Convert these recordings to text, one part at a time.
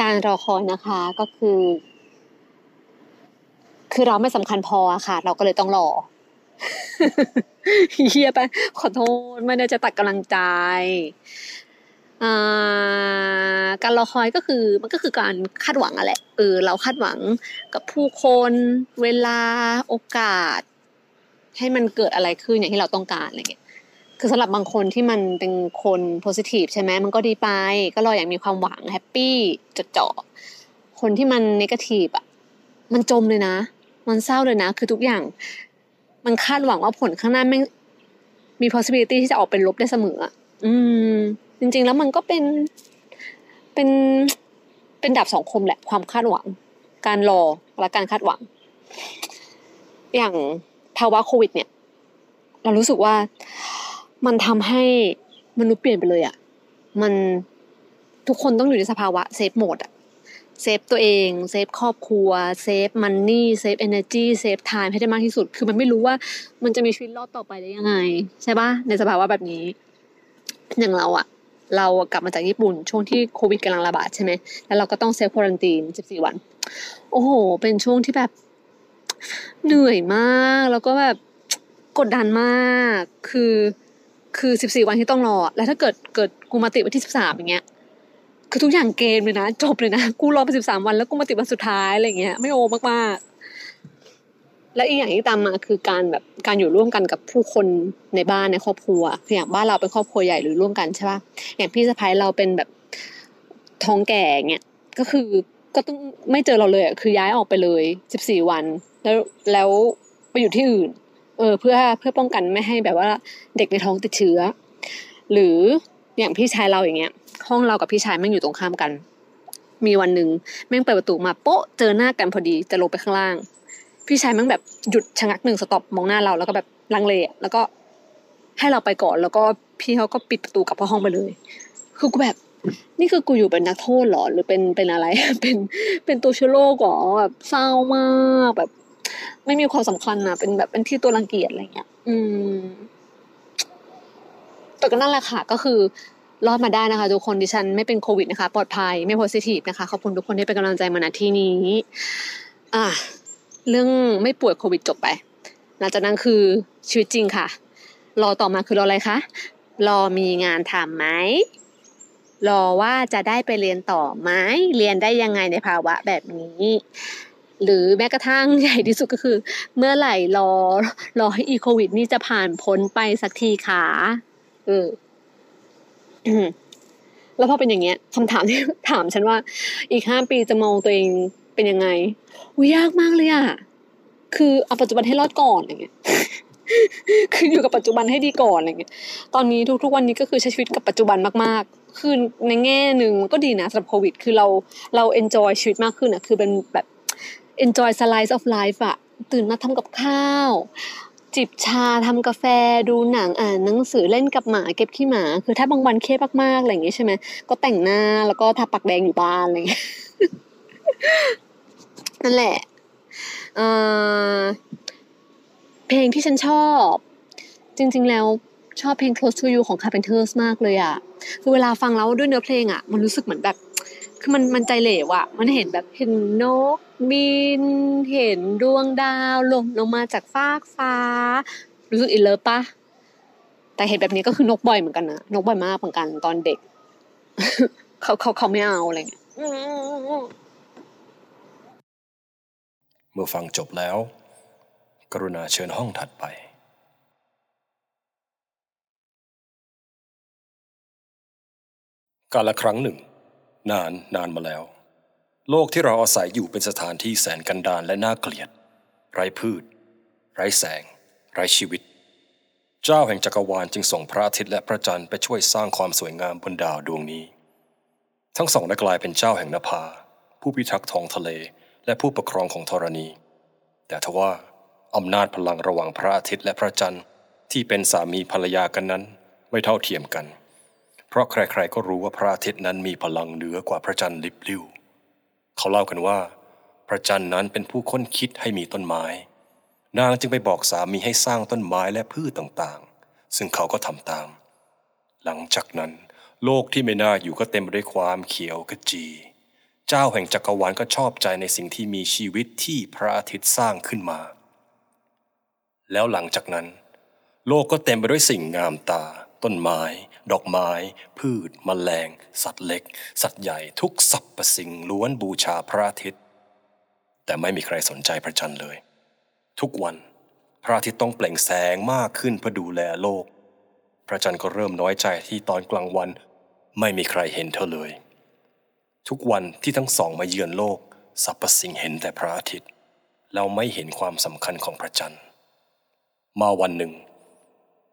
การรอคอยนะคะก็คือ คือเราไม่สำคัญพอค่ะ เราก็เลยต้องรอเฮียไปขอโทษไม่ได้จะตัดกำลังใจการรอคอยก็คือมันก็คือการคาดหวังอะแหละเออเราคาดหวังกับผู้คน เวลาโอกาส ให้มันเกิดอะไรขึ้นอย่างที่เราต้องการอะไรเงี้ย คือสำหรับบางคนที่มันเป็นคนโพสิทีฟใช่ไหมมันก็ดีไป ก็รออย่างมีความหวังแฮปปี้จดจ่อคนที่มันนกาทีฟอะมันจมเลยนะ มันเศร้าเลยนะ คือทุกอย่าง มันคาดหวังว่าผลข้างหน้าไม่มี possibility ที่จะออกเป็นลบได้เสมออะอืม จริง ๆ แล้วมันก็เป็นเป็นเป็นดับสองคมแหละ ความคาดหวัง การรอและการคาดหวัง อย่างภาวะโควิด เนี่ย เรารู้สึกว่า มันทำให้มนุษย์เปลี่ยนไปเลยอะ่ะ มันทุกคนต้องอยู่ในสภาวะ safe mode อะ save ตัวเอง save ครอบครัว save money save energy save time ให้ได้มากที่สุด คือมันไม่รู้ว่ามันจะมีชีวิตรอดต่อไปได้ยังไง ใช่ปะในสภาวะแบบนี้ อย่างเราอะเรากลับมาจากญี่ปุ่น ช่วงที่โควิดกำลังระบาดใช่ไหม แล้วเราก็ต้อง self-quarantine สิบสี่วัน โอ้โห เป็นช่วงที่แบบเหนื่อยมาก แล้วก็แบบกดดันมาก คือ คือสิบสี่วันที่ต้องรอ แล้วถ้าเกิดเกิดกูมาติดวันที่สิบสามอย่างเงี้ย คือทุกอย่างเกมเลยนะ จบเลยนะ กูรอไปสิบสามวันแล้วกูมาติดวันสุดท้ายอะไรเงี้ย ไม่โอมากๆ และอีกอย่างที่ตามมาคือการแบบการอยู่ร่วมกันกับผู้คนในบ้านในครอบครัว คืออย่างบ้านเราเป็นครอบครัวใหญ่หรือร่วมกันใช่ป่ะ อย่างพี่สะพ้ายเราเป็นแบบท้องแก่เงี้ย ก็คือก็ต้องไม่เจอเราเลยอะ คือย้ายออกไปเลยสิบสี่วัน แล้วแล้วไปอยู่ที่อื่น เออเพื่อเพื่อป้องกันไม่ให้แบบว่าเด็กในท้องติดเชื้อ หรืออย่างพี่ชายเราอย่างเงี้ย ห้องเรากับพี่ชายแม่งอยู่ตรงข้ามกัน มีวันหนึ่งแม่งเปิดประตูมาโป๊ะเจอหน้ากันพอดีจะลงไปข้างล่าง พี่ชายแมันแบบหยุดชะงักหนึ่งสต็อปมองหน้าเราแล้วก็แบบลังเลแล้วก็ให้เราไปก่อนแล้วก็พี่เขาก็ปิดประตูกลับเข้าห้องไปเลย คือกูแบบ นี่คือกูอยู่เป็นนักโทษหรอหรือเป็นเป็นอะไร เป็นเป็นตัวเชื้อโรคหรอแบบเศร้ามากแบบ ไม่มีความสำคัญนะเป็นแบบเป็นที่ตัวรังเกียจอะไรเงี้ย อืม แต่ก็นั่นแหละค่ะ ก็คือรอดมาได้นะคะทุกคนดิฉันไม่เป็นโควิดนะคะ ปลอดภัยไม่โพสิทีฟนะคะขอบคุณทุกคนที่เป็นกำลังใจมาณที่นี้ อะเรื่องไม่ป่วยโควิดจบไป หลังจากนั้นคือชีวิตจริงค่ะ รอต่อมาคือรออะไรคะรอมีงานทำไหมรอว่าจะได้ไปเรียนต่อไหมเรียนได้ยังไงในภาวะแบบนี้ หรือแม้กระทั่งใหญ่ที่สุดก็คือ เมื่อไหร่รอรอให้อีโควิด นี่จะผ่านพ้นไปสักทีค่ะเออแล้วพอเป็นอย่างเงี้ยคำถามที่ถามฉันว่า อีกห้าปีจะมองตัวเองเป็นยังไงอุ้ยยากมากเลยอะคือเอาปัจจุบันให้รอดก่อนอะไรเงี้ยคืออยู่กับปัจจุบันให้ดีก่อนอะไรเงี้ย ตอนนี้ทุกๆวันนี้ก็คือใช้ชีวิตกับปัจจุบันมากๆ คือในแง่หนึ่งก็ดีนะสำหรับโควิด คือเราเราเอนจอยชีวิตมากขึ้นอะ คือเป็นแบบ enjoy slice of life อะตื่นมาทำกับข้าว จิบชาทำกาแฟดูหนังอ่านหนังสือเล่นกับหมาเก็บขี้หมา คือถ้าบางวันเครียดมากๆอะไรอย่างเงี้ยใช่ไหมก็แต่งหน้าแล้วก็ทาปากแดงอยู่บ้านอะไรอย่างเงี้ยนั่นแหละเพลงที่ฉันชอบ จริง ๆ แล้วชอบเพลง Close to You ของ Carpenters มากเลยอะคือเวลาฟังแล้วด้วยเนื้อเพลงอะมันรู้สึกเหมือนแบบ คือมันมันใจเหลวอะมันเห็นแบบเห็นนก บิน เห็นดวงดาวลงลงมาจากฟากฟ้า รู้สึกอินเลิฟปะแต่เห็นแบบนี้ก็คือนกบ่อยเหมือนกันนะนกบ่อยมากเหมือนกันตอนเด็ก เขาเขาเขาไม่เอาอะไรเงี้ยเมื่อฟังจบแล้ว กรุณาเชิญห้องถัดไปกาลครั้งหนึ่ง นานนานมาแล้ว โลกที่เราอาศัยอยู่เป็นสถานที่แสนกันดารและน่าเกลียด ไร้พืช ไร้แสง ไร้ชีวิต เจ้าแห่งจักรวาลจึงส่งพระอาทิตย์และพระจันทร์ไปช่วยสร้างความสวยงามบนดาวดวงนี้ ทั้งสองได้กลายเป็นเจ้าแห่งนภา ผู้พิทักษ์ท้องทะเลและผู้ปกครองของธรณี แต่ทว่าอำนาจพลังระหว่างพระอาทิตย์และพระจันทร์ที่เป็นสามีภรรยากันนั้นไม่เท่าเทียมกัน เพราะใครๆก็รู้ว่าพระอาทิตย์นั้นมีพลังเหนือกว่าพระจันทร์ลิบลิ่วเขาเล่ากันว่า พระจันทร์นั้นเป็นผู้ค้นคิดให้มีต้นไม้ นางจึงไปบอกสามีให้สร้างต้นไม้และพืชต่างๆ ซึ่งเขาก็ทำตาม หลังจากนั้นโลกที่ไม่น่าอยู่ก็เต็มไปด้วยความเขียวกระจี เจ้าแห่งจักรวาลก็ชอบใจในสิ่งที่มีชีวิตที่พระอาทิตย์สร้างขึ้นมา แล้วหลังจากนั้น โลกก็เต็มไปด้วยสิ่งงามตา ต้นไม้ ดอกไม้ พืชมแมลง สัตว์เล็ก สัตว์ใหญ่ทุกสรรพสิ่งล้วนบูชาพระอาทิตย์ แต่ไม่มีใครสนใจพระจันทร์เลย ทุกวันพระอาทิตย์ต้องเปล่งแสงมากขึ้นเพื่อดูแลโลก พระจันทร์ก็เริ่มน้อยใจที่ตอนกลางวัน ไม่มีใครเห็นเธอเลย ทุกวันที่ทั้งสองมาเยือนโลกสรรพสิ่งเห็นแต่พระอาทิตย์แล้วไม่เห็นความสำคัญของพระจันทร์ มาวันหนึ่ง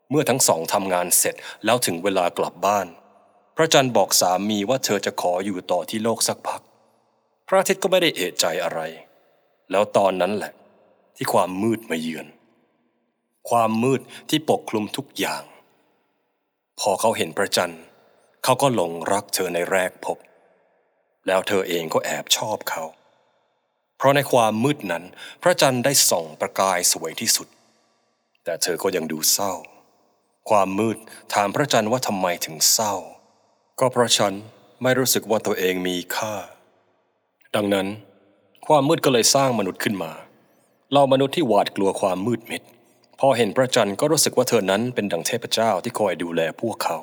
เมื่อทั้งสองทำงานเสร็จแล้วถึงเวลากลับบ้าน พระจันทร์บอกสามีว่าเธอจะขออยู่ต่อที่โลกสักพัก พระอาทิตย์ก็ไม่ได้เอะใจอะไร แล้วตอนนั้นแหละ ที่ความมืดมาเยือน ความมืดที่ปกคลุมทุกอย่าง พอเขาเห็นพระจันทร์ เขาก็หลงรักเธอในแรกพบ แล้วเธอเองก็แอบชอบเขา เพราะในความมืดนั้น พระจันทร์ได้ส่องประกายสวยที่สุด แต่เธอก็ยังดูเศร้า ความมืดถามพระจันทร์ว่าทำไมถึงเศร้า ก็เพราะฉันไม่รู้สึกว่าตัวเองมีค่า ดังนั้น ความมืดก็เลยสร้างมนุษย์ขึ้นมาเรามนุษย์ที่หวาดกลัวความมืดมิด พอเห็นพระจันทร์ก็รู้สึกว่าเธอนั้นเป็นดังเทพเจ้าที่คอยดูแลพวกเขา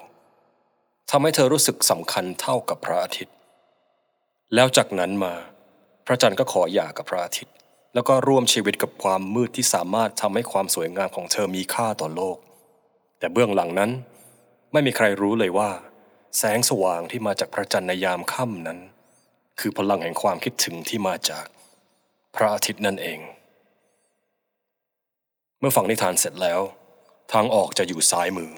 ทำให้เธอรู้สึกสำคัญเท่ากับพระอาทิตย์ แล้วจากนั้นมา พระจันทร์ก็ขอหย่ากับพระอาทิตย์ แล้วก็ร่วมชีวิตกับความมืดที่สามารถทำให้ความสวยงามของเธอมีค่าต่อโลก แต่เบื้องหลังนั้นไม่มีใครรู้เลยว่า แสงสว่างที่มาจากพระจันทร์ในยามค่ำนั้น คือพลังแห่งความคิดถึงที่มาจากพระอาทิตย์นั่นเอง เมื่อฟังนิทานเสร็จแล้ว ทางออกจะอยู่ซ้ายมือ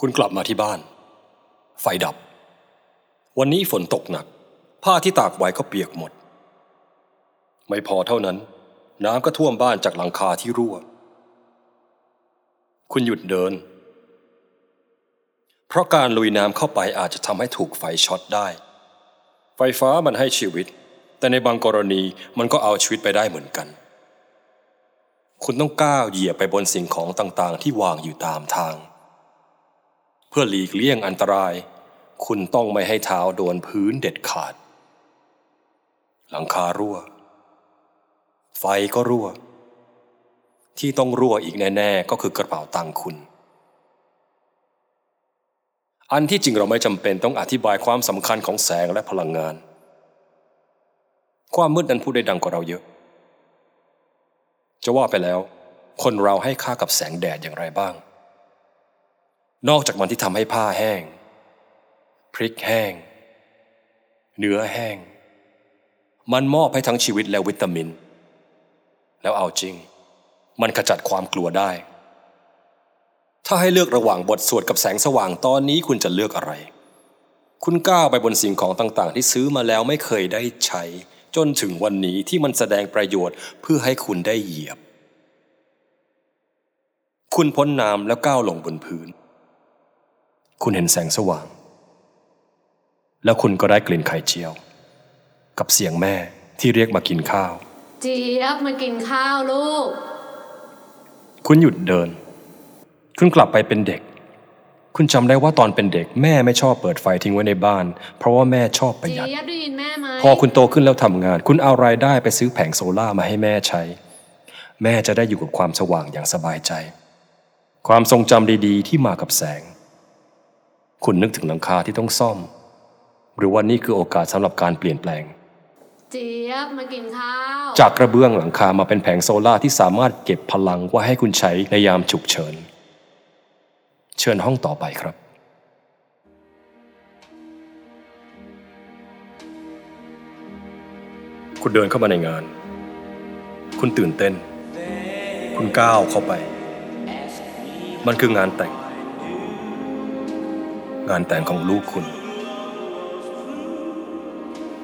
คุณกลับมาที่บ้าน ไฟดับ วันนี้ฝนตกหนัก ผ้าที่ตากไว้ก็เปียกหมด ไม่พอเท่านั้น น้ำก็ท่วมบ้านจากหลังคาที่รั่ว คุณหยุดเดิน เพราะการลุยน้ำเข้าไปอาจจะทำให้ถูกไฟช็อตได้ ไฟฟ้ามันให้ชีวิต แต่ในบางกรณีมันก็เอาชีวิตไปได้เหมือนกัน คุณต้องก้าวเหยียบไปบนสิ่งของต่างๆ ที่วางอยู่ตามทาง เพื่อหลีกเลี่ยงอันตราย คุณต้องไม่ให้เท้าโดนพื้นเด็ดขาดหลังคารั่ว ไฟก็รั่ว ที่ต้องรั่วอีกแน่ๆก็คือกระเป๋าตังคุณ อันที่จริงเราไม่จำเป็นต้องอธิบายความสำคัญของแสงและพลังงาน ความมืดนั้นพูดได้ดังกว่าเราเยอะ จะว่าไปแล้ว คนเราให้ค่ากับแสงแดดอย่างไรบ้าง นอกจากมันที่ทำให้ผ้าแห้ง พริกแห้ง เนื้อแห้ง มันมอบให้ทั้งชีวิตและวิตามิน แล้วเอาจริง มันขจัดความกลัวได้ ถ้าให้เลือกระหว่างบทสวดกับแสงสว่างตอนนี้คุณจะเลือกอะไร คุณก้าวไปบนสิ่งของต่างๆ ที่ซื้อมาแล้วไม่เคยได้ใช้ จนถึงวันนี้ที่มันแสดงประโยชน์เพื่อให้คุณได้เหยียบ คุณพ้นน้ำแล้วก้าวลงบนพื้น คุณเห็นแสงสว่าง แล้วคุณก็ได้กลิ่นไข่เจียว กับเสียงแม่ที่เรียกมากินข้าว เจี๊ยบมากินข้าวลูก คุณหยุดเดิน คุณกลับไปเป็นเด็ก คุณจำได้ว่าตอนเป็นเด็ก แม่ไม่ชอบเปิดไฟทิ้งไว้ในบ้าน เพราะว่าแม่ชอบประหยัด เจี๊ยบได้ยินแม่ไหมพอคุณโตขึ้นแล้วทำงาน คุณเอารายได้ไปซื้อแผงโซล่าร์มาให้แม่ใช้ แม่จะได้อยู่กับความสว่างอย่างสบายใจ ความทรงจำดีๆ ที่มากับแสง คุณนึกถึงหลังคาที่ต้องซ่อม หรือว่านี่คือโอกาสสำหรับการเปลี่ยนแปลง เจี๊ยบมากินข้าว จากกระเบื้องหลังคามาเป็นแผงโซล่าที่สามารถเก็บพลังไว้ให้คุณใช้ในยามฉุกเฉิน เชิญห้องต่อไปครับคุณเดินเข้ามาในงาน คุณตื่นเต้น คุณก้าวเข้าไป มันคืองานแต่ง งานแต่งของลูกคุณ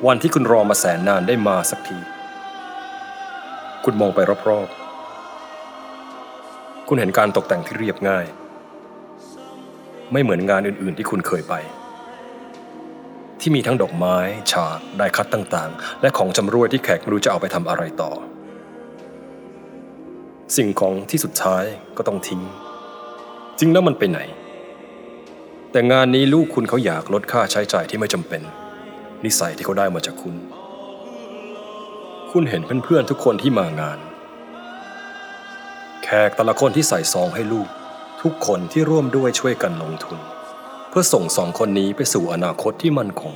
วันที่คุณรอมาแสนนานได้มาสักที คุณมองไปรอบๆ คุณเห็นการตกแต่งที่เรียบง่าย ไม่เหมือนงานอื่นๆที่คุณเคยไป ที่มีทั้งดอกไม้ ฉาก ได้คัดต่างๆ และของจำรวยที่แขกไม่รู้จะเอาไปทำอะไรต่อ สิ่งของที่สุดท้ายก็ต้องทิ้ง จริงแล้วมันไปไหน แต่งานนี้ลูกคุณเขาอยากลดค่าใช้จ่ายที่ไม่จำเป็น นิสัยที่เขาได้มาจากคุณ คุณเห็นเพื่อนๆทุกคนที่มางาน แขกแต่ละคนที่ใส่ซองให้ลูก ทุกคนที่ร่วมด้วยช่วยกันลงทุน เพื่อส่งสองคนนี้ไปสู่อนาคตที่มั่นคง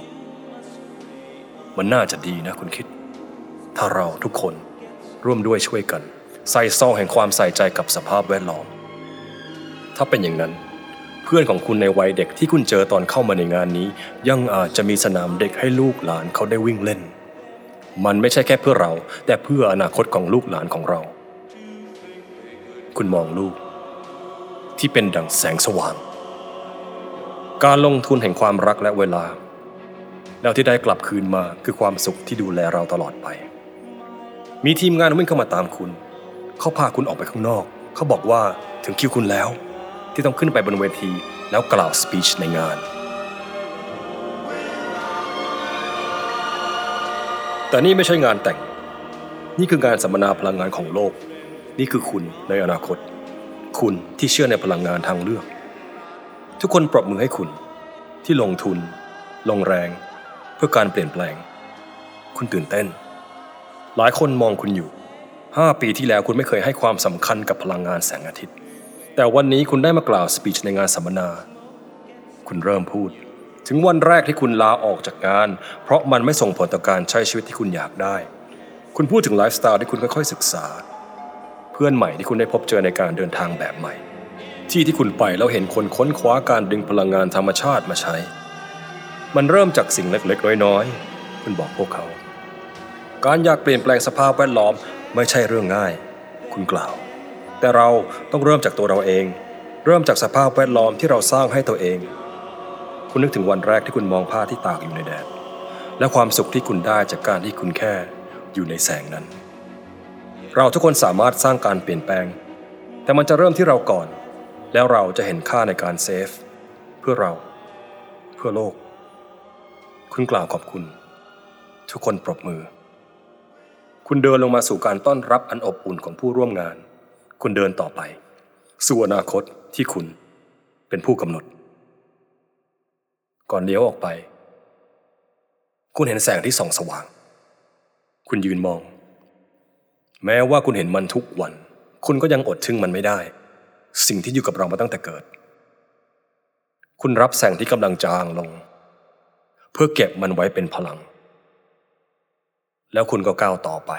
มันน่าจะดีนะคุณคิด ถ้าเราทุกคนร่วมด้วยช่วยกัน ใส่ซองแห่งความใส่ใจกับสภาพแวดล้อม ถ้าเป็นอย่างนั้น เพื่อนของคุณในวัยเด็กที่คุณเจอตอนเข้ามาในงานนี้ ยังอาจจะมีสนามเด็กให้ลูกหลานเขาได้วิ่งเล่น มันไม่ใช่แค่เพื่อเรา แต่เพื่ออนาคตของลูกหลานของเรา คุณมองลูก ที่เป็นดั่งแสงสว่าง การลงทุนแห่งความรักและเวลา แล้วที่ได้กลับคืนมาคือความสุขที่ดูแลเราตลอดไป มีทีมงานวิ่งเข้ามาตามคุณ เขาพาคุณออกไปข้างนอก เขาบอกว่าถึงคิวคุณแล้ว ที่ต้องขึ้นไปบนเวที แล้วกล่าวสปีชในงาน แต่นี่ไม่ใช่งานแต่ง นี่คืองานสัมมนาพลังงานของโลก นี่คือคุณในอนาคต คุณที่เชื่อในพลังงานทางเลือก ทุกคนปรบมือให้คุณ ที่ลงทุน ลงแรง เพื่อการเปลี่ยนแปลง คุณตื่นเต้น หลายคนมองคุณอยู่ 5 ปีที่แล้วคุณไม่เคยให้ความสำคัญกับพลังงานแสงอาทิตย์ แต่วันนี้คุณได้มากล่าวสปีชในงานสัมมนา คุณเริ่มพูด ถึงวันแรกที่คุณลาออกจากงาน เพราะมันไม่ส่งผลต่อการใช้ชีวิตที่คุณอยากได้ คุณพูดถึงไลฟ์สไตล์ที่คุณค่อยๆศึกษา เพื่อนใหม่ที่คุณได้พบเจอในการเดินทางแบบใหม่ ที่ที่คุณไปแล้วเห็นคนค้นคว้าการดึงพลังงานธรรมชาติมาใช้ มันเริ่มจากสิ่งเล็กๆน้อยๆคุณบอกพวกเขา การอยากเปลี่ยนแปลงสภาพแวดล้อมไม่ใช่เรื่องง่าย คุณกล่าว แต่เราต้องเริ่มจากตัวเราเอง เริ่มจากสภาพแวดล้อมที่เราสร้างให้ตัวเอง คุณนึกถึงวันแรกที่คุณมองผ้าที่ตากอยู่ในแดด และความสุขที่คุณได้จากการที่คุณแค่อยู่ในแสงนั้น เราทุกคนสามารถสร้างการเปลี่ยนแปลง แต่มันจะเริ่มที่เราก่อน แล้วเราจะเห็นค่าในการเซฟ เพื่อเรา เพื่อโลก คุณกล่าวขอบคุณ ทุกคนปรบมือ คุณเดินลงมาสู่การต้อนรับอันอบอุ่นของผู้ร่วมงาน คุณเดินต่อไป สู่อนาคตที่คุณเป็นผู้กำหนด ก่อนเลี้ยวออกไป คุณเห็นแสงที่ส่องสว่าง คุณยืนมอง แม้ว่าคุณเห็นมันทุกวัน คุณก็ยังอดทึ่งมันไม่ได้ สิ่งที่อยู่กับเรามาตั้งแต่เกิด คุณรับแสงที่กำลังจางลง เพื่อเก็บมันไว้เป็นพลัง แล้วคุณก็ก้าวต่อไป